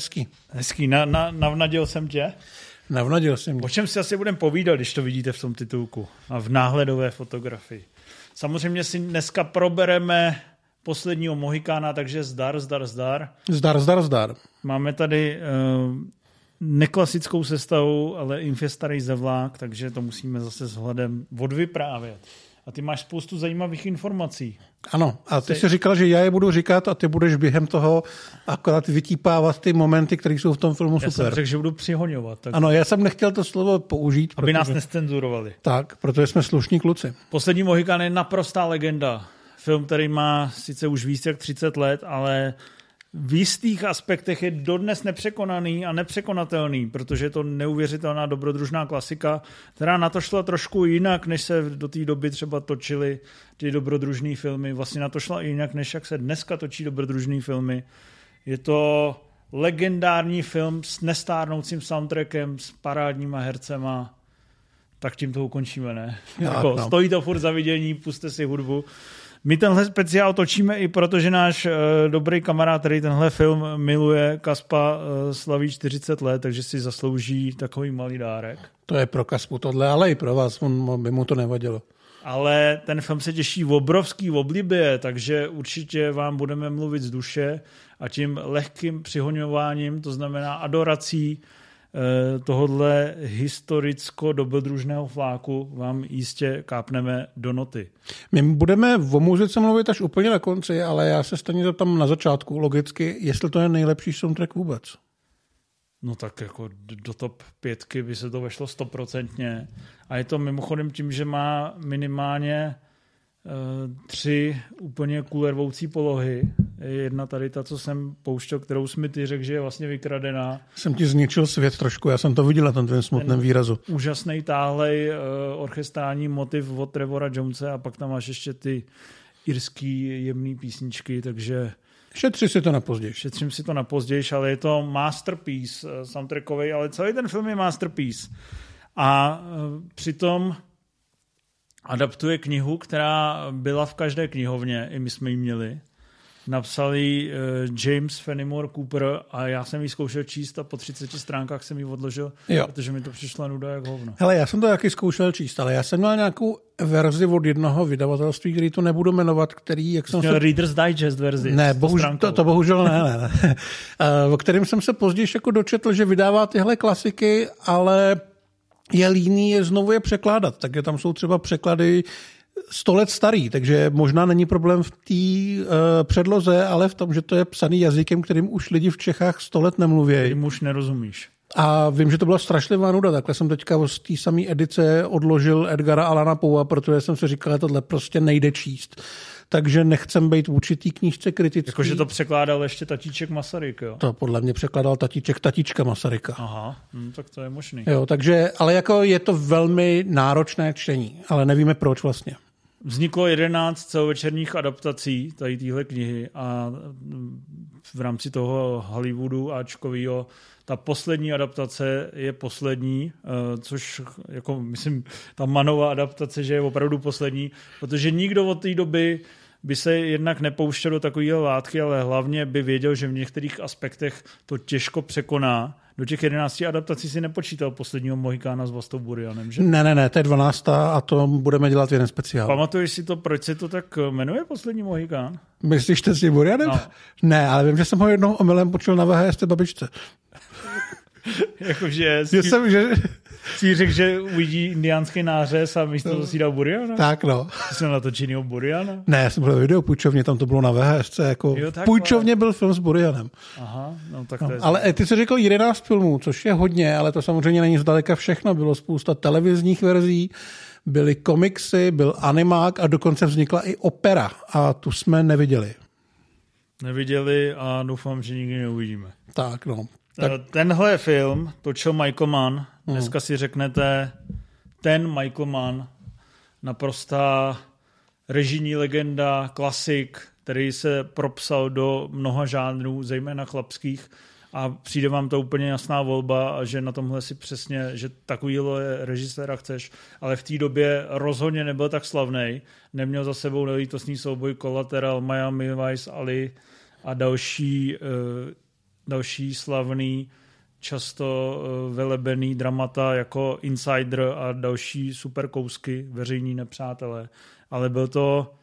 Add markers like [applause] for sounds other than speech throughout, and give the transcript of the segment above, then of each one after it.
Hezký. Hezký, na, na, navnadil jsem tě. Navnadil jsem tě. O čem si asi budeme povídat, když to vidíte v tom titulku a v náhledové fotografii. Samozřejmě si dneska probereme posledního Mohikána, takže zdar, zdar, zdar. Zdar, zdar, zdar. Máme tady uh, neklasickou sestavu, ale Infestarej zevlák, takže to musíme zase s hledem odvyprávět. A ty máš spoustu zajímavých informací. Ano, a ty jsi říkal, že já je budu říkat a ty budeš během toho akorát vytípávat ty momenty, které jsou v tom filmu Já super. jsem řekl, že budu přihoňovat. Tak, Ano, já jsem nechtěl to slovo použít, aby nás protože, nescenzurovali. tak, protože jsme slušní kluci. Poslední Mohikán je naprostá legenda. Film, který má sice už víc jak 30 let, ale v jistých aspektech je dodnes nepřekonaný a nepřekonatelný, protože je to neuvěřitelná dobrodružná klasika, která na to šla trošku jinak, než se do té doby třeba točily ty dobrodružné filmy. Vlastně na to šla i jinak, než jak se dneska točí dobrodružné filmy. Je to legendární film s nestárnoucím soundtrackem, s parádníma hercema. Tak tím to ukončíme, ne? Tak, jako, no. Stojí to furt za vidění, puste si hudbu. My tenhle speciál točíme i proto, že náš uh, dobrý kamarád, který tenhle film miluje, Kaspa, uh, slaví 40 let, takže si zaslouží takový malý dárek. To je pro Kaspu tohle, ale i pro vás, on, by mu to nevadilo. Ale ten film se těší v obrovský oblibě, takže určitě vám budeme mluvit z duše a tím lehkým přihoňováním, to znamená adorací eh, tohodle historicko-dobrodružného fláku vám jistě kápneme do noty. My budeme o muzice mluvit až úplně na konci, ale já se stejně zeptám na začátku, logicky, jestli to je nejlepší soundtrack vůbec. No tak jako do top pětky by se to vešlo stoprocentně. A je to mimochodem tím, že má minimálně tři úplně kulervoucí polohy. Je Jedna tady ta, co jsem pouštěl, kterou jsi mi ty řekl, že je vlastně vykradená. Jsem ti zničil svět trošku, já jsem to viděl na tom tvém smutném Ten- výrazu. Úžasný táhlej uh, orchestrální motiv od Trevora Jonese a pak tam máš ještě ty irský jemný písničky, takže Šetři si to na později. šetřím si to na později, ale je to masterpiece eh, soundtrackový, ale celý ten film je masterpiece. A eh, přitom adaptuje knihu, která byla v každé knihovně, i my jsme ji měli. Napsal ji eh, James Fenimore Cooper a já jsem ji zkoušel číst a po 30 stránkách jsem ji odložil, Jo. protože mi to přišla nuda jak hovno. Hele, já jsem to taky zkoušel číst, ale já jsem měl nějakou verzi od jednoho vydavatelství, který to nebudu jmenovat, který, jak jsem Měl se... Reader's Digest verzi. Ne, bohužel, stránkou. to, to bohužel ne, ne, ne. [laughs] Eh, O kterým jsem se později jako dočetl, že vydává tyhle klasiky, ale je líný je znovu je překládat. Takže tam jsou třeba překlady sto let starý, takže možná není problém v té uh, předloze, ale v tom, že to je psaný jazykem, kterým už lidi v Čechách sto let Ty nemluví. mu už nerozumíš. A vím, že to byla strašlivá nuda, takhle jsem teďka z té samé edice odložil Edgara Alana Poua, protože jsem si říkal, že tohle prostě nejde číst. Takže nechcem být vůči té knížce kritický. Jakože to překládal ještě tatíček Masaryk, jo? To podle mě překladal tatíček tatíčka Masaryka. Aha, hm, tak to je možný. Jo, takže, ale jako je to velmi náročné čtení, ale nevíme proč vlastně. Vzniklo 11 celovečerních adaptací tady téhle knihy a mm, v rámci toho Hollywoodu Ačkovýho ta poslední adaptace je poslední, eh, což jako myslím, ta manová adaptace, že je opravdu poslední, protože nikdo od té doby by se jednak nepouštěl do takového látky, ale hlavně by věděl, že v některých aspektech to těžko překoná. Do těch 11 adaptací si nepočítal posledního Mohikána s Vlastou Burianem, že? Ne, ne, ne, to je 12. a to budeme dělat jeden speciál. Pamatuješ si to, proč se to tak jmenuje Poslední Mohikán? Myslíš to s tím Burianem? No. Ne, ale vím, že jsem ho jednou omylem počul na VHS té babičce. [laughs] Jakože Že si, jsem, že... si řekl, že uvidí indiánský nářez a místo toho si dal Buriana? Tak no. Jsi natočenýho Buriana? Ne, já jsem byl v videopůjčovně, tam to bylo na VHS. Jako Jo, půjčovně byl film s Burianem. Aha, no tak to je... Ale ty jsi řekl 11 filmů, což je hodně, ale to samozřejmě není zdaleka všechno. Bylo spousta televizních verzí, byly komiksy, byl animák a dokonce vznikla i opera a tu jsme neviděli. Neviděli a doufám, že nikdy neuvidíme. Tak no. Tak. Tak, Tenhle film točil Michael Mann. Dneska si řeknete, ten Michael Mann, naprostá režijní legenda, klasik, který se propsal do mnoha žánrů, zejména chlapských, a přijde vám to úplně jasná volba a že na tomhle si přesně, že takovýhle režiséra chceš, ale v té době rozhodně nebyl tak slavný, neměl za sebou nelítostný souboj Collateral, Miami Vice, Ali a další uh, další slavný, často eh, velebený dramata jako Insider a další super kousky, veřejní nepřátelé. Ale byl to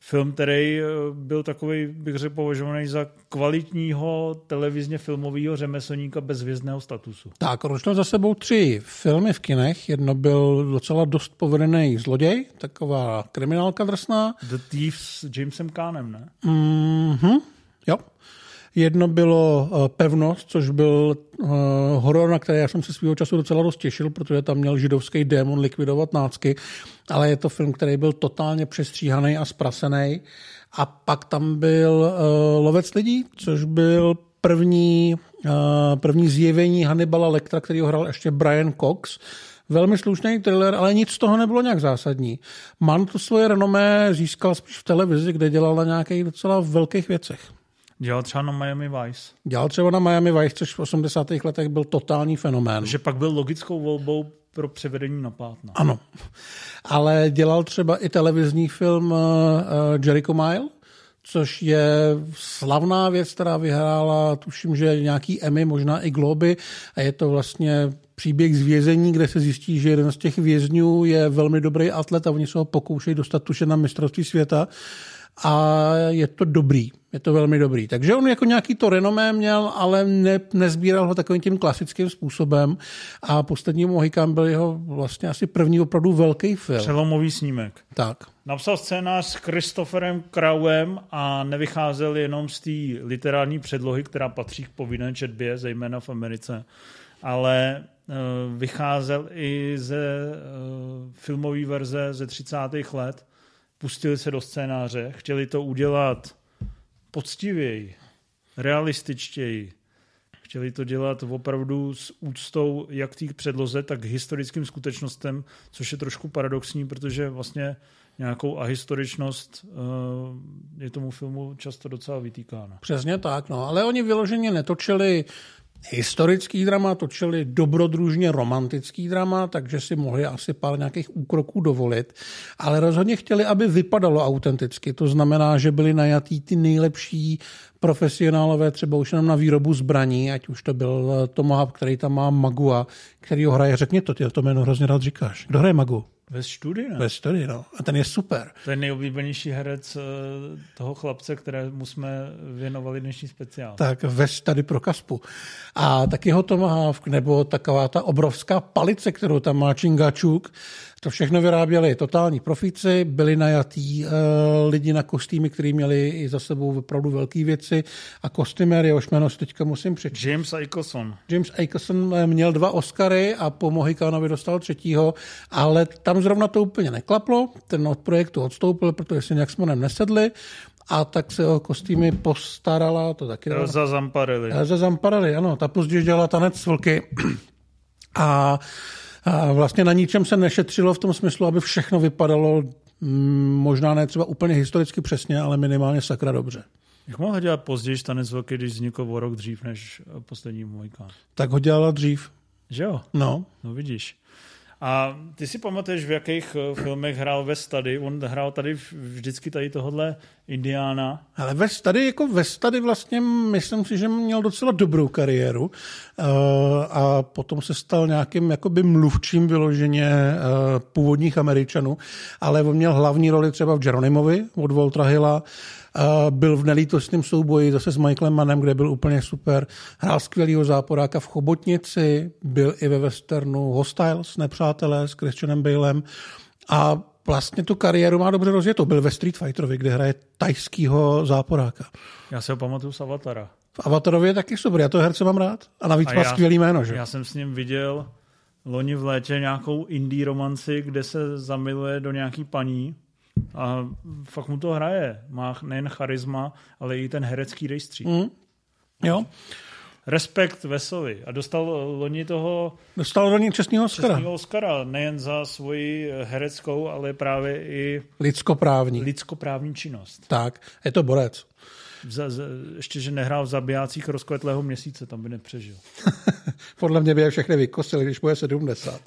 film, který eh, byl takový, bych řekl, považovaný za kvalitního televizně filmového řemeslníka bez hvězdného statusu. Tak, ročil za sebou tři filmy v kinech. Jedno byl docela dost povedený zloděj, taková kriminálka drsná. The Thief s Jamesem Kahnem, ne? Mhm, jo. Jedno bylo uh, Pevnost, což byl uh, horor, na který já jsem se svého času docela dost těšil, protože tam měl židovský démon likvidovat nácky, ale je to film, který byl totálně přestříhaný a sprasený. A pak tam byl uh, Lovec lidí, což byl první, první zjevení Hannibala Lectra, který ho hrál ještě Brian Cox. Velmi slušný thriller, ale nic z toho nebylo nějak zásadní. Man to svoje renomé získal spíš v televizi, kde dělal na nějakých docela velkých věcech. Dělal třeba na Miami Vice. Dělal třeba na Miami Vice, což v 80. letech byl totální fenomén. Že pak byl logickou volbou pro převedení na plátna. Ano. Ale dělal třeba i televizní film uh, Jericho Mile, což je slavná věc, která vyhrála, tuším, že nějaký Emmy, možná i Globy, a je to vlastně příběh z vězení, kde se zjistí, že jeden z těch vězňů je velmi dobrý atlet a oni se ho pokoušejí dostat tuše na mistrovství světa a je to dobrý, je to velmi dobrý. Takže on jako nějaký to renomé měl, ale ne, nezbíral ho takovým tím klasickým způsobem a poslední Mohikán byl jeho vlastně asi první opravdu velký film. Přelomový snímek. Tak. Napsal scénář s Christopherem Krauem a nevycházel jenom z té literární předlohy, která patří k povinné četbě, zejména v Americe, ale uh, vycházel i ze uh, filmové verze ze 30. let, pustili se do scénáře, chtěli to udělat poctivěji, realističtěji, chtěli to dělat opravdu s úctou jak k předloze, tak historickým skutečnostem, což je trošku paradoxní, protože vlastně nějakou ahistoričnost uh, je tomu filmu často docela vytýkána. Přesně tak, no. Ale oni vyloženě netočili historický drama, točili dobrodružně romantický drama, takže si mohli asi pár nějakých úkroků dovolit, ale rozhodně chtěli, aby vypadalo autenticky. To znamená, že byli najatí ty nejlepší profesionálové třeba už jenom na výrobu zbraní, ať už to byl Tomahawk, který tam má Magua, který ho hraje, řekni to, ty to jméno hrozně rád říkáš. Kdo hraje Magu? Ve studii, ne? Ve studii, no. A ten je super. To je nejoblíbenější herec eh, toho chlapce, kterému jsme věnovali dnešní speciál. Tak ve tady pro Kaspu. A taky ho Tomahawk, nebo taková ta obrovská palice, kterou tam má Čingačuk, to všechno vyráběli totální profíci, byli najatí uh, lidi na kostýmy, kteří měli i za sebou opravdu velké věci a kostymér, jehož jméno teďka musím přečíst. James Nicholson. James Nicholson eh, měl dva Oscary a po Mohikánovi dostal třetího, ale tam zrovna to úplně neklaplo, ten od projektu odstoupil, protože si nějak s monem nesedli a tak se o kostýmy postarala, to taky Elza Zamparelli. Elza Zamparelli, ano, ta později dělala tanec vlky a a vlastně na ničem se nešetřilo v tom smyslu, aby všechno vypadalo mm, možná ne třeba úplně historicky přesně, ale minimálně sakra dobře. Jak mohla dělat později tanec velký, když vznikl o rok dřív než poslední Mojka? Tak ho dělala dřív. Že jo? No. No vidíš. A ty si pamatuješ, v jakých eh, filmech hrál ve Study? On hrál tady vždycky tady tohle Indiána. Ale ve Study, jako ve Study vlastně myslím si, že měl docela dobrou kariéru uh, a potom se stal nějakým jakoby mluvčím vyloženě uh, původních Američanů, ale on měl hlavní roli třeba v Jeronimovi od Waltera Hilla, byl v nelítostném souboji zase s Michaelem Mannem, kde byl úplně super. Hrál skvělýho záporáka v Chobotnici, byl i ve westernu Hostiles, Nepřátelé s Christianem Balem a vlastně tu kariéru má dobře rozjetou. Byl ve Street Fighterovi, kde hraje tajskýho záporáka. Já se ho pamatuju z Avatara. V Avatarově je taky super, já to herce mám rád. A navíc a má já, skvělý jméno, že? Já jsem s ním viděl loni v létě nějakou indie romanci, kde se zamiluje do nějaký paní a fakt mu to hraje. Má nejen charisma, ale i ten herecký rejstřík. Mm. Jo. Respekt Vesovi. A dostal loni toho... Dostal loni čestního Oscara. Čestního Oscara. Nejen za svoji hereckou, ale právě i... Lidskoprávní. Lidskoprávní činnost. Tak, je to borec. Za, za, ještě, že nehrál v zabijácích rozkvetlého měsíce, tam by nepřežil. [laughs] Podle mě by je všechny vykosili, když bude 70.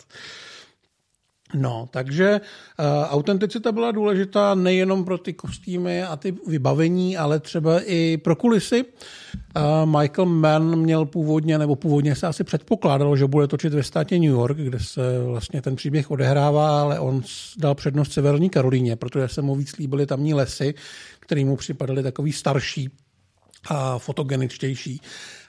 No, takže uh, autenticita byla důležitá nejenom pro ty kostýmy a ty vybavení, ale třeba i pro kulisy. Uh, Michael Mann měl původně, nebo původně se asi předpokládalo, že bude točit ve státě New York, kde se vlastně ten příběh odehrává, ale on dal přednost Severní Karolíně, protože se mu víc líbily tamní lesy, který mu připadaly takový starší a fotogeničtější.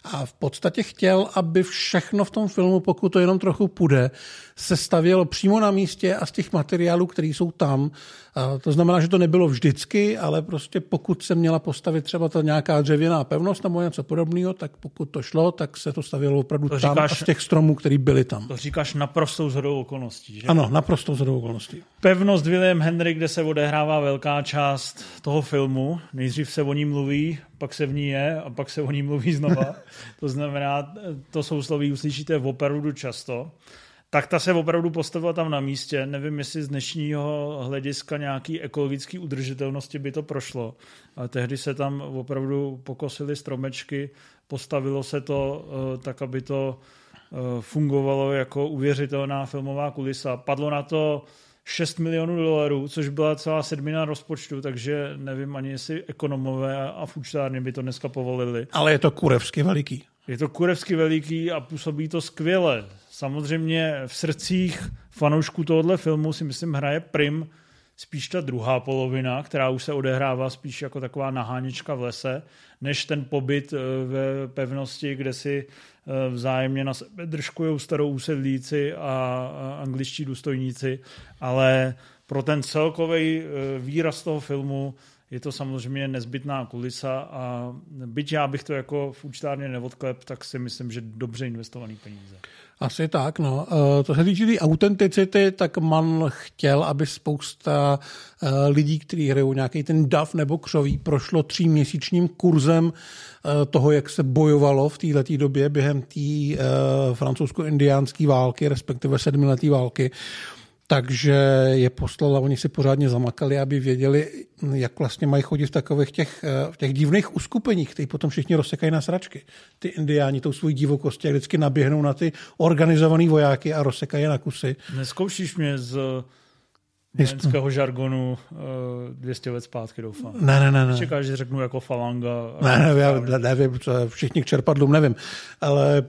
A v podstatě chtěl, aby všechno v tom filmu, pokud to jenom trochu půjde, se stavělo přímo na místě a z těch materiálů, které jsou tam. A to znamená, že to nebylo vždycky, ale prostě pokud se měla postavit třeba ta nějaká dřevěná pevnost nebo něco podobného, tak pokud to šlo, tak se to stavělo opravdu to tam říkáš, a z těch stromů, které byly tam. To říkáš naprostou zhodou okolností, že? Ano, naprostou zhodou okolností. Pevnost William Henry, kde se odehrává velká část toho filmu. Nejdřív se o ní mluví, pak se v ní je a pak se o ní mluví znova. [laughs] to znamená, to sousloví uslyšíte opravdu často tak ta se opravdu postavila tam na místě. Nevím, jestli z dnešního hlediska nějaký ekologický udržitelnosti by to prošlo, ale tehdy se tam opravdu pokosily stromečky, postavilo se to eh, tak, aby to eh, fungovalo jako uvěřitelná filmová kulisa. Padlo na to 6 milionů dolarů, což byla celá sedmina rozpočtu, takže nevím ani, jestli ekonomové a fučtárny by to dneska povolili. Ale je to kurevsky veliký. Je to kurevsky veliký a působí to skvěle. Samozřejmě v srdcích fanoušků tohohle filmu si myslím hraje prim spíš ta druhá polovina, která už se odehrává spíš jako taková nahánička v lese, než ten pobyt eh, ve pevnosti, kde si eh, vzájemně na sebe držkují starou úsedlíci a angličtí důstojníci, ale pro ten celkový eh, výraz toho filmu je to samozřejmě nezbytná kulisa a byť já bych to jako v účtárně neodklep, tak si myslím, že dobře investovaný peníze. Asi tak, no. Eh, to se týče té autenticity, tak man chtěl, aby spousta eh, lidí, kteří hrajou nějaký ten DAF nebo křoví, prošlo tříměsíčním kurzem eh, toho, jak se bojovalo v této době během té francouzsko-indiánské války, respektive sedmileté války takže je poslal a oni si pořádně zamakali, aby věděli, jak vlastně mají chodit v takových těch, v těch divných uskupeních, které potom všichni rozsekají na sračky. Ty indiáni tou svůj divokostí vždycky naběhnou na ty organizované vojáky a rozsekají je na kusy. Neskoušíš mě z vojenského žargonu uh, 200 let zpátky, doufám. Ne, ne, ne. ne. Čekáš, že řeknu jako falanga. Ne, ne, já nevím, co všichni k čerpadlům, nevím. Ale...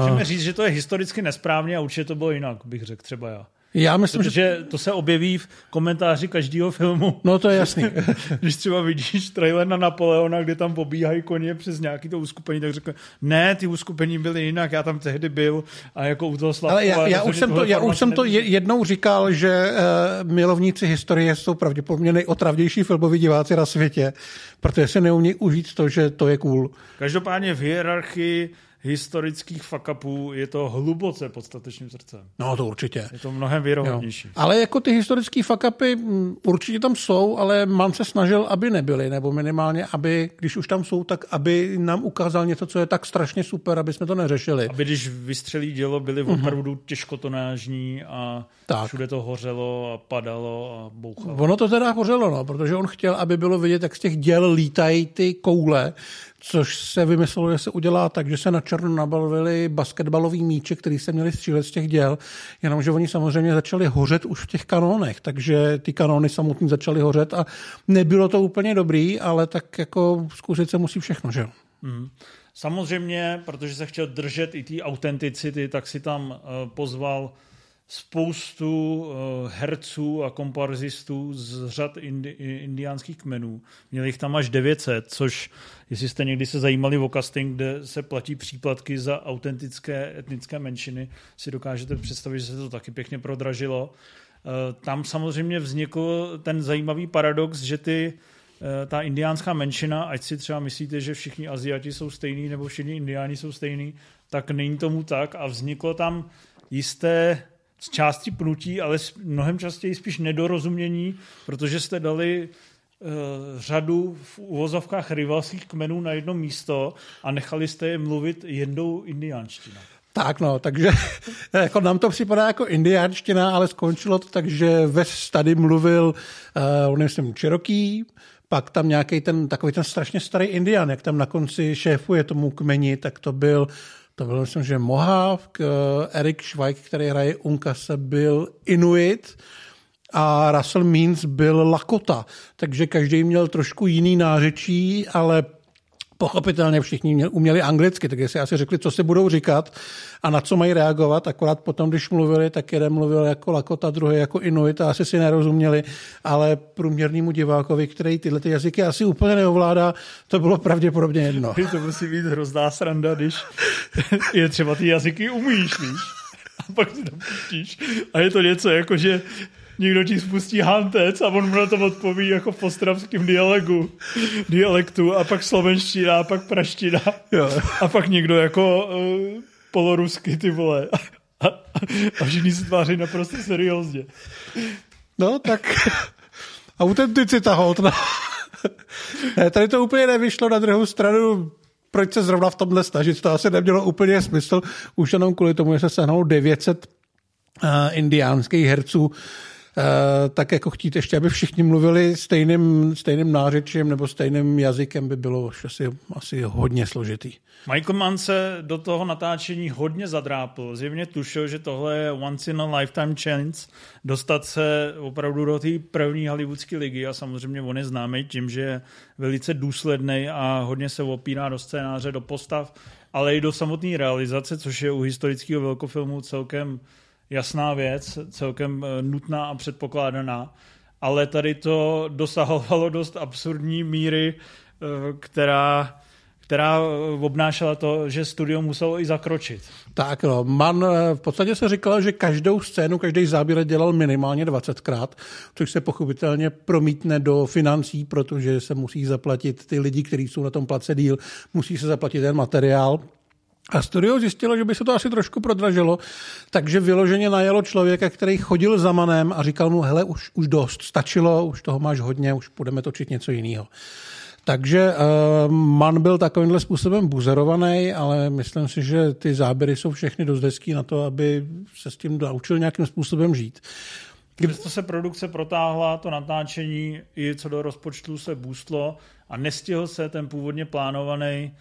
Můžeme říct, že to je historicky nesprávně a určitě to bylo jinak, bych řekl třeba já. Já myslím, Protože že... to se objeví v komentáři každého filmu. No to je jasný. [laughs] Když třeba vidíš trailer na Napoleona, kde tam pobíhají koně přes nějaký to uskupení, tak řekne, ne, ty uskupení byly jinak, já tam tehdy byl a jako u toho Slavkova. Ale já, já, už jsem to, já už jsem to jednou říkal, že uh, milovníci historie jsou pravděpodobně nejotravdější filmoví diváci na světě, protože se neumí užít to, že to je cool. Každopádně v hierarchii historických fakapů je to hluboce pod statečným srdcem. No to určitě. Je to mnohem věrohodnější. Ale jako ty historické fakapy mm, určitě tam jsou, ale man se snažil, aby nebyly, nebo minimálně, aby, když už tam jsou, tak aby nám ukázal něco, co je tak strašně super, aby jsme to neřešili. Aby když vystřelí dělo, byli mhm. opravdu uh-huh. těžkotonážní a tak. všude to hořelo a padalo a bouchalo. Ono to teda hořelo, no, protože on chtěl, aby bylo vidět, jak z těch děl lítají ty koule, což se vymyslelo, že se udělá tak, že se na černo nabalili basketbalový míče, který se měli střílet z těch děl, jenomže oni samozřejmě začali hořet už v těch kanónech, takže ty kanóny samotný začaly hořet a nebylo to úplně dobrý, ale tak jako zkusit se musí všechno, že jo. Mm. Samozřejmě, protože se chtěl držet i té autenticity, tak si tam uh, pozval spoustu eh, herců a komparzistů z řad indi, indiánských kmenů. Měli jich tam až 900, což, jestli jste někdy se zajímali o casting, kde se platí příplatky za autentické etnické menšiny, si dokážete představit, že se to taky pěkně prodražilo. Eh, tam samozřejmě vznikl ten zajímavý paradox, že ty eh, ta indiánská menšina, ať si třeba myslíte, že všichni Aziati jsou stejní nebo všichni indiáni jsou stejní, tak není tomu tak a vzniklo tam jisté z části pnutí, ale mnohem častěji spíš nedorozumění, protože jste dali uh, řadu v uvozovkách rivalských kmenů na jedno místo a nechali jste je mluvit jednou indiánštinou. Tak no, takže [laughs] jako nám to připadá jako indiánština, ale skončilo to tak, že ve tady mluvil, uh, myslím, Cherokee, pak tam nějaký ten takový ten strašně starý indián, jak tam na konci šéfuje tomu kmeni, tak to byl to byl myslím, že Mohawk, Erik Schweik, který hraje Unkase, byl Inuit a Russell Means byl Lakota, takže každý měl trošku jiný nářečí, ale pochopitelně všichni uměli anglicky, takže si asi řekli, co si budou říkat a na co mají reagovat. Akorát potom, když mluvili, tak jeden mluvil jako Lakota, druhý jako Inuit a asi si nerozuměli, ale průměrnému divákovi, který tyhle ty jazyky asi úplně neovládá, to bylo pravděpodobně jedno. To musí být hrozná sranda, když je třeba ty jazyky umíš, víš? A pak si to pustíš. A je to něco jako, že někdo ti spustí hantec a on mu na to odpoví jako v postravském dialegu, dialektu a pak slovenština a pak praština jo. a pak někdo jako uh, polorusky ty vole a, a, a všichni se tváří naprosto seriózně. No tak autenticita hod. No. Tady to úplně nevyšlo na druhou stranu proč se zrovna v tomhle snažit, to asi nemělo úplně smysl, už jenom kvůli tomu, že se sehnalo 900 uh, indiánských herců, Eh, tak jako chtít ještě, aby všichni mluvili stejným, stejným nářečím nebo stejným jazykem by bylo asi, asi hodně složitý. Michael Mann se do toho natáčení hodně zadrápl. Zjevně tušil, že tohle je once in a lifetime chance dostat se opravdu do té první hollywoodské ligy a samozřejmě on je známý tím, že je velice důsledný a hodně se opírá do scénáře, do postav, ale i do samotné realizace, což je u historického velkofilmu celkem jasná věc, celkem eh, nutná a předpokládaná, ale tady to dosahovalo dost absurdní míry, eh, která která eh, obnášela to, že studio muselo i zakročit. Tak no, Man v podstatě se říkal, že každou scénu, každý záběr dělal minimálně 20krát, což se pochopitelně promítne do financí, protože se musí zaplatit ty lidi, kteří jsou na tom place díl, musí se zaplatit ten materiál, a studio zjistilo, že by se to asi trošku prodražilo, takže vyloženě najelo člověka, který chodil za manem a říkal mu, hele, už, už dost, stačilo, už toho máš hodně, už budeme točit něco jiného. Takže uh, Man byl takovýmhle způsobem buzerovaný, ale myslím si, že ty záběry jsou všechny dost hezký na to, aby se s tím naučil nějakým způsobem žít. Přesto se produkce protáhla, to natáčení i co do rozpočtu se boostlo a nestihl se ten původně plánovaný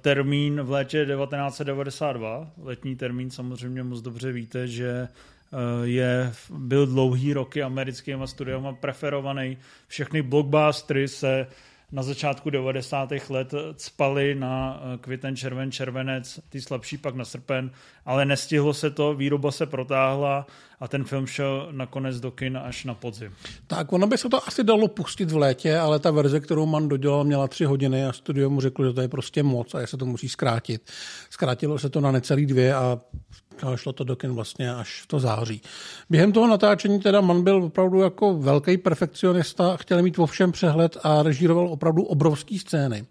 termín v létě 1992. Letní termín samozřejmě moc dobře víte, že eh, je, byl dlouhý roky americkýma studiama preferovaný. Všechny blockbustery se na začátku 90. let spali na eh, květen, červen, červenec, ty slabší pak na srpen, ale nestihlo se to, výroba se protáhla a ten film šel nakonec do kin až na podzim. Tak ono by se to asi dalo pustit v létě, ale ta verze, kterou man dodělal, měla tři hodiny a studio mu řekl, že to je prostě moc a že se to musí zkrátit. Zkrátilo se to na necelý dvě a ale šlo to do kin vlastně až to září. Během toho natáčení teda Man byl opravdu jako velký perfekcionista, chtěl mít o všem přehled a režíroval opravdu obrovský scény.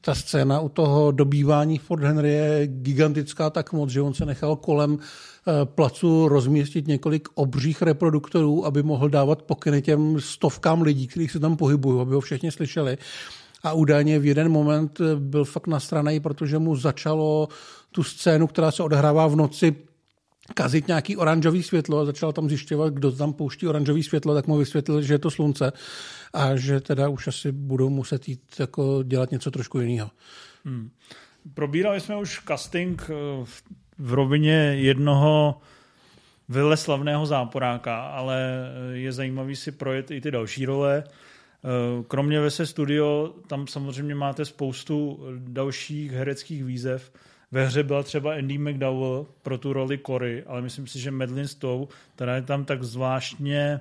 Ta scéna u toho dobývání Fort Henry je gigantická tak moc, že on se nechal kolem eh, placu rozmístit několik obřích reproduktorů, aby mohl dávat pokyny těm stovkám lidí, kteří se tam pohybují, aby ho všichni slyšeli. A údajně v jeden moment eh, byl fakt nastranej, protože mu začalo tu scénu, která se odehrává v noci, kazit nějaký oranžový světlo a začal tam zjišťovat, kdo tam pouští oranžový světlo, tak mu vysvětlil, že je to slunce a že teda už asi budou muset jít jako dělat něco trošku jiného. Hmm. Probírali jsme už casting eh, v rovině jednoho slavného záporáka, ale eh, je zajímavý si projet i ty další role. Eh, kromě Vese Studio, tam samozřejmě máte spoustu dalších hereckých výzev. Ve hře byla třeba Andy McDowell pro tu roli Cory, ale myslím si, že Madeline Stowe, která je tam tak zvláštně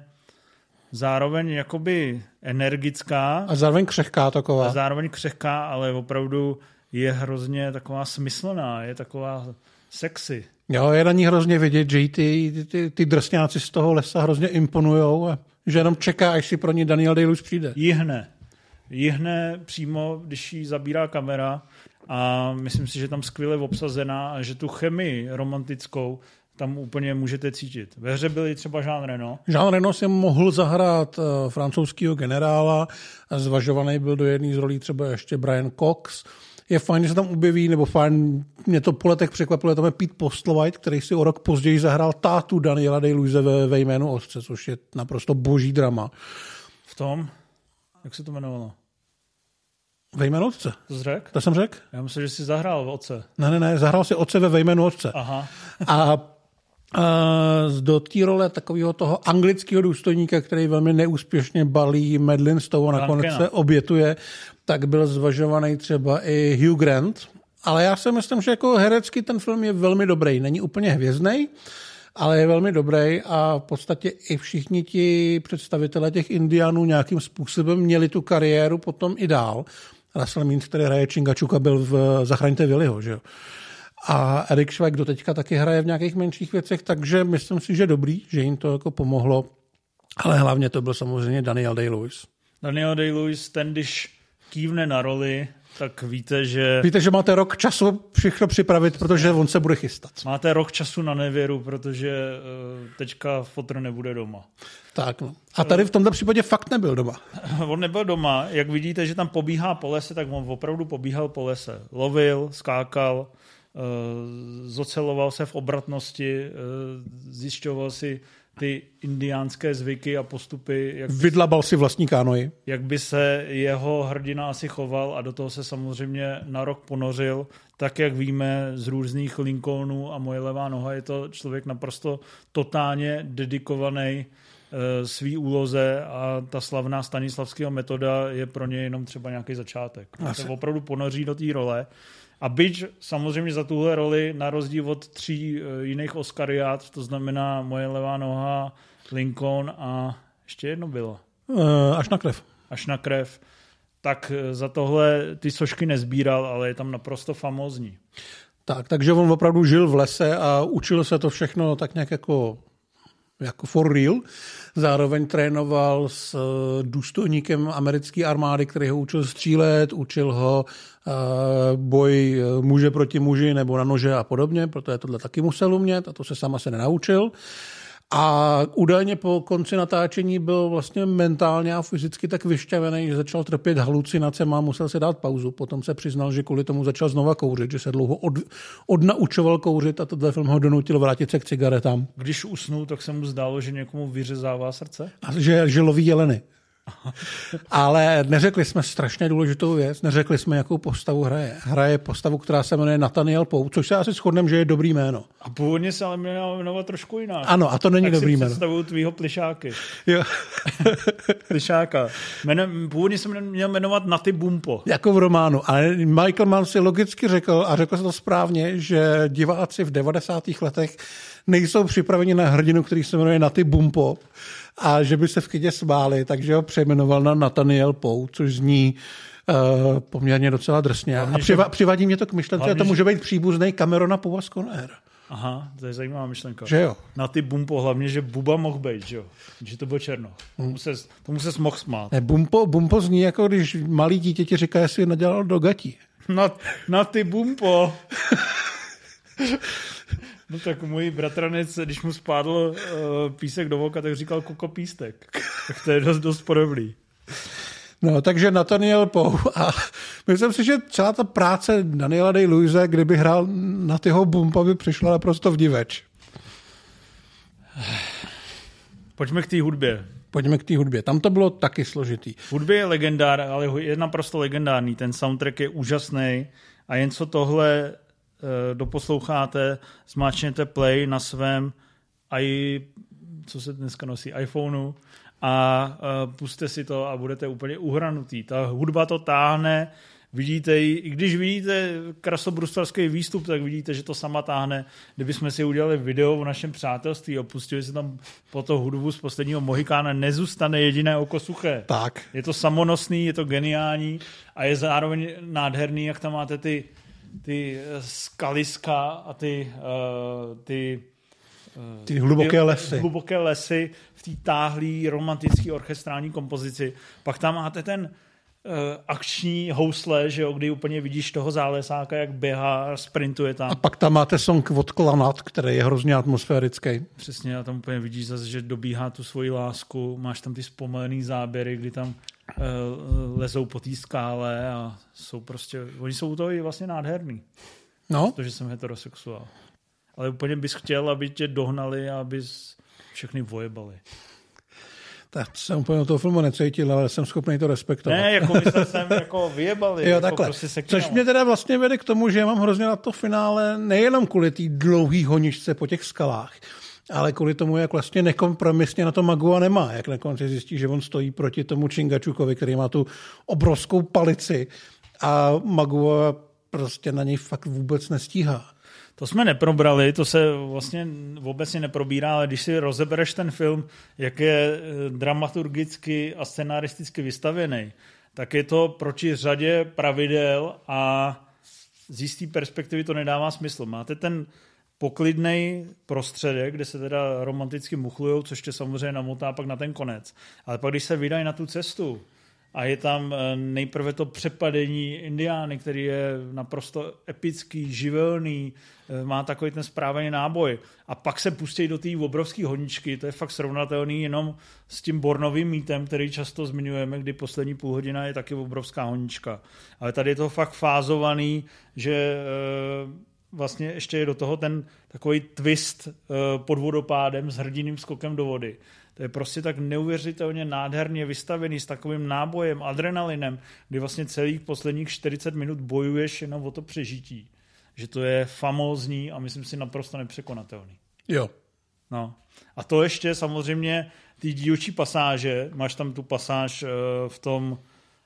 zároveň jakoby energická. A zároveň křehká taková. A zároveň křehká, ale opravdu je hrozně taková smyslná, je taková sexy. Jo, je na ní hrozně vidět, že ty, ty, ty drsňáci z toho lesa hrozně imponujou a že jenom čeká, až si pro ní Daniel day přijde. Jihne. Jihne přímo, když jí zabírá kamera a myslím si, že tam skvěle obsazená a že tu chemii romantickou tam úplně můžete cítit. Ve hře byli třeba Jean Reno. Jean Reno si mohl zahrát uh, francouzského generála, zvažovaný byl do jedné z rolí třeba ještě Brian Cox. Je fajn, že se tam objeví, nebo fajn, mě to po letech překvapilo, tam je Pete Postlewhite, který si o rok později zahrál tátu Daniela Day-Luise ve, ve jménu Otce, což je naprosto boží drama. V tom? Jak se to jmenovalo? Ve jménu otce. To jsi řekl? To jsem řekl? Já myslím, že jsi zahrál v otce. Ne, ne, ne, zahrál si otce ve jménu otce. Aha. A Uh, do té role takového toho anglického důstojníka, který velmi neúspěšně balí Madeline Stowe a nakonec se obětuje, tak byl zvažovaný třeba i Hugh Grant. Ale já si myslím, že jako herecky ten film je velmi dobrý. Není úplně hvězdný, ale je velmi dobrý a v podstatě i všichni ti představitelé těch indiánů nějakým způsobem měli tu kariéru potom i dál. Russell Means, který hraje Čingačuka, byl v Zachraňte Viliho, že jo. A Erik Schweik do teďka taky hraje v nějakých menších věcech, takže myslím si, že dobrý, že jim to jako pomohlo. Ale hlavně to byl samozřejmě Daniel Day-Lewis. Daniel Day-Lewis, ten když kývne na roli, tak víte, že... Víte, že máte rok času všechno připravit, protože on se bude chystat. Máte rok času na nevěru, protože uh, teďka fotr nebude doma. Tak no. A tady v tomto případě fakt nebyl doma. [laughs] on nebyl doma. Jak vidíte, že tam pobíhá po lese, tak on opravdu pobíhal po lese. Lovil, skákal, uh, zoceloval se v obratnosti, uh, zjišťoval si ty indiánské zvyky a postupy. Jak Vydlabal si vlastní kánoji. Jak by se jeho hrdina asi choval a do toho se samozřejmě na rok ponořil. Tak, jak víme z různých Lincolnů a moje levá noha, je to člověk naprosto totálně dedikovaný eh, svý úloze a ta slavná Stanislavského metoda je pro ně jenom třeba nějaký začátek. Se opravdu ponoří do té role. A byť samozřejmě za tuhle roli, na rozdíl od tří eh, jiných Oscariát, to znamená Moje levá noha, Lincoln a ještě jedno bylo. Uh, až na krev. Až na krev. Tak eh, za tohle ty sošky nezbíral, ale je tam naprosto famózní. Tak, takže on opravdu žil v lese a učil se to všechno tak nějak jako jako for real. Zároveň trénoval s eh, důstojníkem americké armády, který ho učil střílet, učil ho eh, boj eh, muže proti muži nebo na nože a podobně, protože tohle taky musel umět a to se sama se nenaučil. A údajně po konci natáčení byl vlastně mentálně a fyzicky tak vyšťavený, že začal trpět halucinacemi a musel se dát pauzu. Potom se přiznal, že kvůli tomu začal znova kouřit, že se dlouho od, odnaučoval kouřit a tohle film ho donutil vrátit se k cigaretám. Když usnul, tak se mu zdálo, že někomu vyřezává srdce? A že, že loví jeleny. Ale neřekli jsme strašně důležitou věc, neřekli jsme, jakou postavu hraje. Hraje postavu, která se jmenuje Nathaniel Pou, což se asi shodneme, že je dobrý jméno. A původně se ale měl jmenovat trošku jinak. Ano, a to není tak dobrý si jméno. představuju tvýho plišáky. Jo. [laughs] plišáka. Jmenem, původně se měl jmenovat Naty Bumpo. Jako v románu. Ale Michael Mann si logicky řekl, a řekl se to správně, že diváci v 90. letech nejsou připraveni na hrdinu, který se jmenuje Naty Bumpo a že by se v kyně smáli, takže ho přejmenoval na Nathaniel Pou, což zní uh, poměrně docela drsně. Hlavně, a přiva, že... přivádí mě to k myšlence, že to může být příbuzný Camerona Poua z Conair. Aha, to je zajímavá myšlenka. Že jo? Na ty bumpo, hlavně, že Buba mohl být, že jo? Že to bylo černo. Tomu se, tomu se mohl smát. Ne, bumpo, bumpo zní jako, když malý dítě ti říká, jestli nadělal do gatí. Na, na ty bumpo. [laughs] No tak můj bratranec, když mu spadl uh, písek do voka, tak říkal kokopístek. tak to je dost, dost podobný. No, takže Nathaniel Pou a myslím si, že celá ta práce Daniela day Luise, kdyby hrál na tyho bumpa, by přišla naprosto v diveč. Pojďme k té hudbě. Pojďme k té hudbě. Tam to bylo taky složitý. Hudbě je legendár, ale je naprosto legendární. Ten soundtrack je úžasný a jen co tohle doposloucháte, zmáčněte play na svém i, co se dneska nosí, iPhoneu a uh, puste si to a budete úplně uhranutý. Ta hudba to táhne, vidíte ji, i když vidíte krasobrustarský výstup, tak vidíte, že to sama táhne. Kdybychom si udělali video o našem přátelství a pustili si tam po to hudbu z posledního Mohikána, nezůstane jediné oko suché. Tak. Je to samonosný, je to geniální a je zároveň nádherný, jak tam máte ty, ty skaliska a ty, uh, ty ty hluboké lesy. Hluboké lesy v té táhlé romantické orchestrální kompozici. Pak tam máte ten uh, akční housle, že jo, kdy úplně vidíš toho zálesáka, jak běhá, sprintuje tam. A pak tam máte song od Klanat, který je hrozně atmosférický. Přesně, a tam úplně vidíš zase, že dobíhá tu svoji lásku, máš tam ty zpomalený záběry, kdy tam lezou po té skále a jsou prostě, oni jsou to i vlastně nádherný. No. Protože jsem heterosexuál ale úplně bys chtěl, aby tě dohnali a aby všechny vojebali. Tak jsem úplně toho filmu necítil, ale jsem schopný to respektovat. Ne, jako my se sem jako [laughs] vyjebali. Jo, jako takhle. Prostě se Což mě teda vlastně vede k tomu, že mám hrozně na to finále nejenom kvůli té dlouhý honičce po těch skalách, ale kvůli tomu, jak vlastně nekompromisně na to Magua nemá. Jak na konci zjistí, že on stojí proti tomu Čingačukovi, který má tu obrovskou palici a Magua prostě na něj fakt vůbec nestíhá. To jsme neprobrali, to se vlastně obecně neprobírá, ale když si rozebereš ten film, jak je eh, dramaturgicky a scenaristicky vystavěný, tak je to proti řadě pravidel a z jisté perspektivy to nedává smysl. Máte ten poklidný prostředek, kde se teda romanticky muchlujou, což tě samozřejmě namotá pak na ten konec. Ale pak, když se vydají na tu cestu, a je tam eh, nejprve to přepadení Indiány, který je naprosto epický, živelný, eh, má takový ten správný náboj. A pak se pustí do té obrovské honičky, to je fakt srovnatelný jenom s tím Bornovým mítem, který často zmiňujeme, kdy poslední půl hodina je taky obrovská honička. Ale tady je to fakt fázovaný, že eh, vlastně ještě je do toho ten takový twist pod vodopádem s hrdinným skokem do vody. To je prostě tak neuvěřitelně nádherně vystavený s takovým nábojem, adrenalinem, kdy vlastně celých posledních 40 minut bojuješ jenom o to přežití. Že to je famózní a myslím si naprosto nepřekonatelný. Jo. No. A to ještě samozřejmě ty dílčí pasáže, máš tam tu pasáž v tom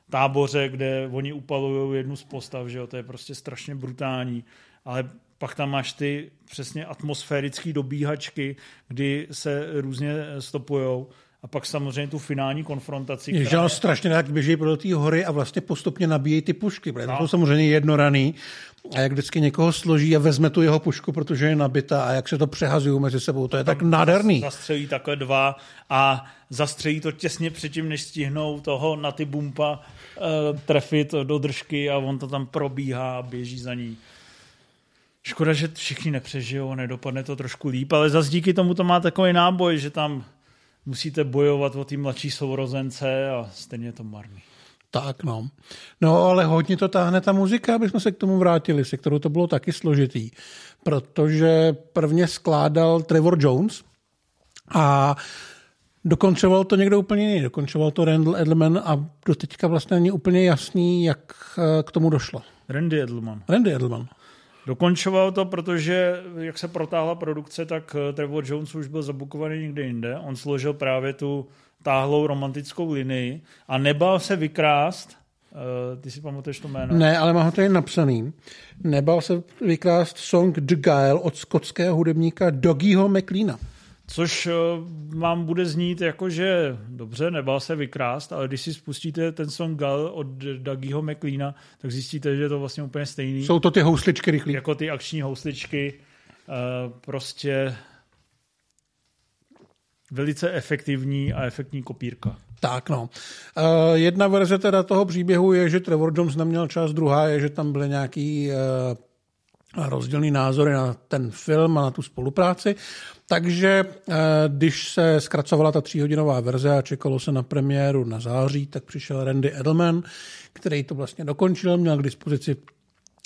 táboře, kde oni upalují jednu z postav, že jo, to je prostě strašně brutální, ale pak tam máš ty přesně atmosférické dobíhačky, kdy se různě stopujou a pak samozřejmě tu finální konfrontaci. Je žal strašně jak běží pro té hory a vlastně postupně nabíjejí ty pušky, protože no. to samozřejmě jednoraný a jak vždycky někoho složí a vezme tu jeho pušku, protože je nabita a jak se to přehazují mezi sebou, to je tak nádherný. Zastřelí takhle dva a zastřelí to těsně předtím, než stihnou toho na ty bumpa uh, trefit do držky a on to tam probíhá a běží za ní. Škoda, že všichni nepřežijou nedopadne to trošku líp, ale zase díky tomu to má takový náboj, že tam musíte bojovat o ty mladší sourozence a stejně je to marný. Tak no. No ale hodně to táhne ta muzika, aby jsme se k tomu vrátili, se kterou to bylo taky složitý. Protože prvně skládal Trevor Jones a dokončoval to někdo úplně jiný. Dokončoval to Randall Edelman a do teďka vlastně není úplně jasný, jak eh, k tomu došlo. Randy Edelman. Randy Edelman. Dokončoval to, protože jak se protáhla produkce, tak eh, Trevor Jones už byl zabukovaný někde jinde. On složil právě tu táhlou romantickou linii a nebal se vykrást Uh, ty si pamatuješ to jméno? Ne, ale má ho tady napsaný. Nebal se vykrást song The Guile od skotského hudebníka Doggyho McLeana. Což vám bude znít jako, že dobře, nebál se vykrást, ale když si spustíte ten song Gal od Dougyho McLeana, tak zjistíte, že je to vlastně úplně stejný. Jsou to ty housličky rychlý. Jako ty akční housličky. Prostě velice efektivní a efektní kopírka. Tak no. jedna verze teda toho příběhu je, že Trevor Jones neměl čas, druhá je, že tam byly nějaký rozdílný názory na ten film a na tu spolupráci. Takže eh, když se zkracovala ta tříhodinová verze a čekalo se na premiéru na září, tak přišel Randy Edelman, který to vlastně dokončil, měl k dispozici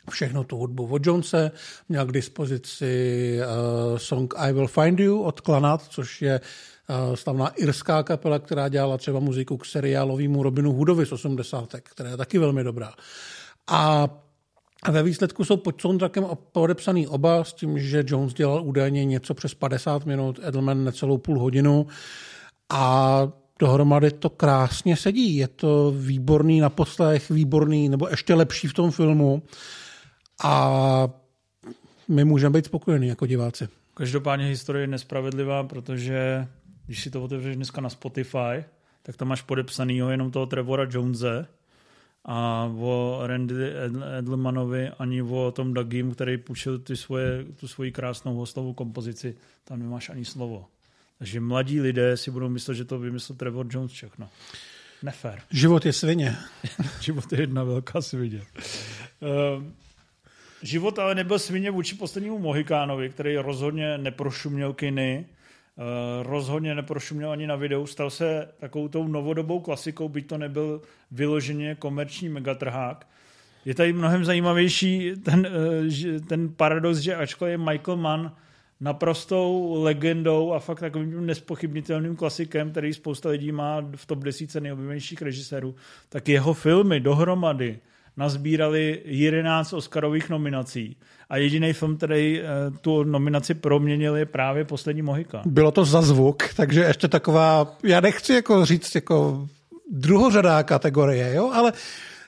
všechno tu hudbu od Jonese, měl k dispozici uh, song I Will Find You od Klanat, což je uh, slavná irská kapela, která dělala třeba muziku k seriálovému Robinu Hoodovi z 80. která je taky velmi dobrá. A a ve výsledku jsou pod soundtrackem podepsaný oba s tím, že Jones dělal údajně něco přes 50 minut, Edelman necelou půl hodinu a dohromady to krásně sedí. Je to výborný na poslech, výborný nebo ještě lepší v tom filmu a my můžeme být spokojení jako diváci. Každopádně historie je nespravedlivá, protože když si to otevřeš dneska na Spotify, tak tam máš podepsanýho jenom toho Trevora Jonese, a o Randy Edelmanovi ani o tom Dagim, který půjčil ty svoje, tu svoji krásnou hostovou kompozici, tam nemáš ani slovo. Takže mladí lidé si budou myslet, že to vymyslel Trevor Jones všechno. Nefér. Život je svině. [laughs] Život je jedna velká svině. Uh, život ale nebyl svině vůči poslednímu Mohikánovi, který rozhodně neprošuměl kiny, rozhodně neprošuměl ani na videu, stal se takovou tou novodobou klasikou, byť to nebyl vyloženě komerční megatrhák. Je tady mnohem zajímavější ten, uh, ten paradox, že ačkoliv Michael Mann naprostou legendou a fakt takovým nespochybnitelným klasikem, který spousta lidí má v top 10 nejoblíbenějších režisérů, tak jeho filmy dohromady nazbírali 11 Oscarových nominací. A jediný film, který eh, tu nominaci proměnil, je právě Poslední Mohika. Bylo to za zvuk, takže ještě taková, já nechci jako říct jako druhořadá kategorie, jo, ale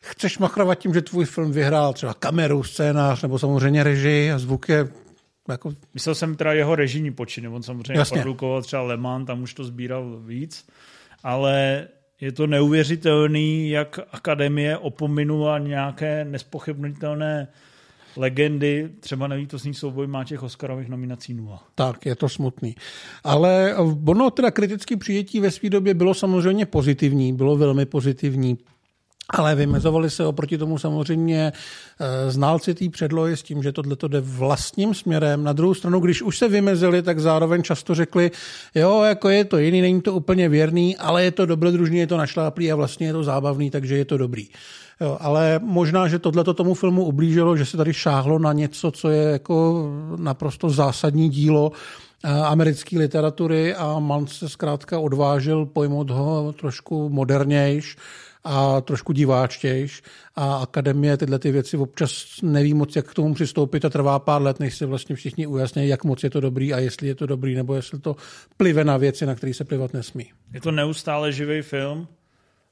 chceš machrovat tím, že tvůj film vyhrál třeba kameru, scénář nebo samozřejmě režii a zvuk je jako... Myslel jsem teda jeho režijní počiny, on samozřejmě Jasně. produkoval třeba Le Mans, tam už to sbíral víc, ale je to neuvěřitelný, jak akademie opominula nějaké nespochybnitelné legendy, třeba nevítostný souboj má těch Oscarových nominací nula. Tak, je to smutný. Ale ono teda kritické přijetí ve své době bylo samozřejmě pozitivní, bylo velmi pozitivní. Ale vymezovali se oproti tomu samozřejmě eh, znalci té předlohy s tím, že tohle to jde vlastním směrem. Na druhou stranu, když už se vymezili, tak zároveň často řekli, jo, jako je to jiný, není to úplně věrný, ale je to dobrodružný, je to našláplý a vlastně je to zábavný, takže je to dobrý. Jo, ale možná, že tohle tomu filmu ublížilo, že se tady šáhlo na něco, co je jako naprosto zásadní dílo eh, americké literatury a Mann se zkrátka odvážil pojmout ho trošku modernějš, a trošku diváčtějš a akademie tyhle ty věci občas neví moc, jak k tomu přistoupit a trvá pár let, než se vlastně všichni ujasní, jak moc je to dobrý a jestli je to dobrý, nebo jestli to plive na věci, na které se plivat nesmí. Je to neustále živý film,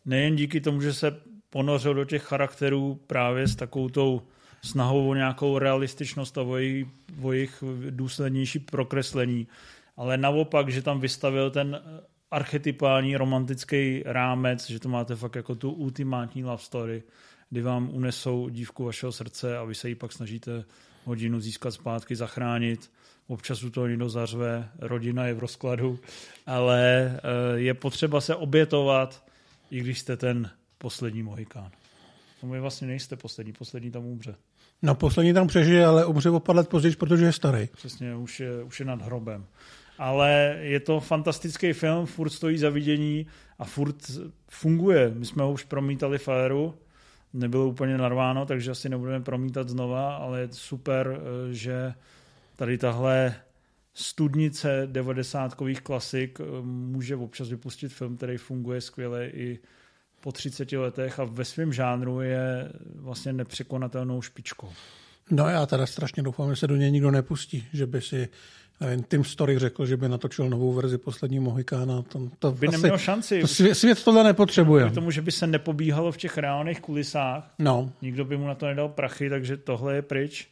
nejen díky tomu, že se ponořil do těch charakterů právě s takovou tou snahou o nějakou realističnost a o jejich, o jejich důslednější prokreslení, ale naopak, že tam vystavil ten archetypální romantický rámec, že to máte fakt jako tu ultimátní love story, kdy vám unesou dívku vašeho srdce a vy se ji pak snažíte hodinu získat zpátky, zachránit. Občas u toho někdo zařve, rodina je v rozkladu, ale eh, je potřeba se obětovat, i když jste ten poslední mohikán. No vy vlastně nejste poslední, poslední tam umře. No poslední tam přežije, ale umře o pár let později, protože je starý. Přesně, už je, už je nad hrobem ale je to fantastický film, furt stojí za vidění a furt funguje. My jsme ho už promítali v Aeru, nebylo úplně narváno, takže asi nebudeme promítat znova, ale je super, eh, že tady tahle studnice 90 klasik eh, může občas vypustit film, který funguje skvěle i po 30 letech a ve svém žánru je vlastně nepřekonatelnou špičkou. No já teda strašně doufám, že se do něj nikdo nepustí, že by si nevím, Tim Story řekl, že by natočil novou verzi poslední Mohikána. To, to by asi, neměl šanci. To svět, svět tohle nepotřebuje. K tomu, že by se nepobíhalo v těch reálných kulisách. No. Nikdo by mu na to nedal prachy, takže tohle je pryč.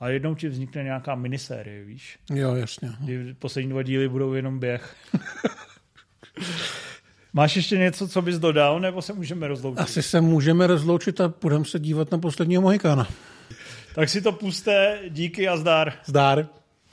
A jednou ti vznikne nějaká minisérie, víš? Jo, jasně. Kdy poslední dva díly budou jenom běh. [laughs] Máš ještě něco, co bys dodal, nebo se můžeme rozloučit? Asi se můžeme rozloučit a budeme se dívat na posledního Mohikána. Tak si to puste, díky a zdar. Zdar.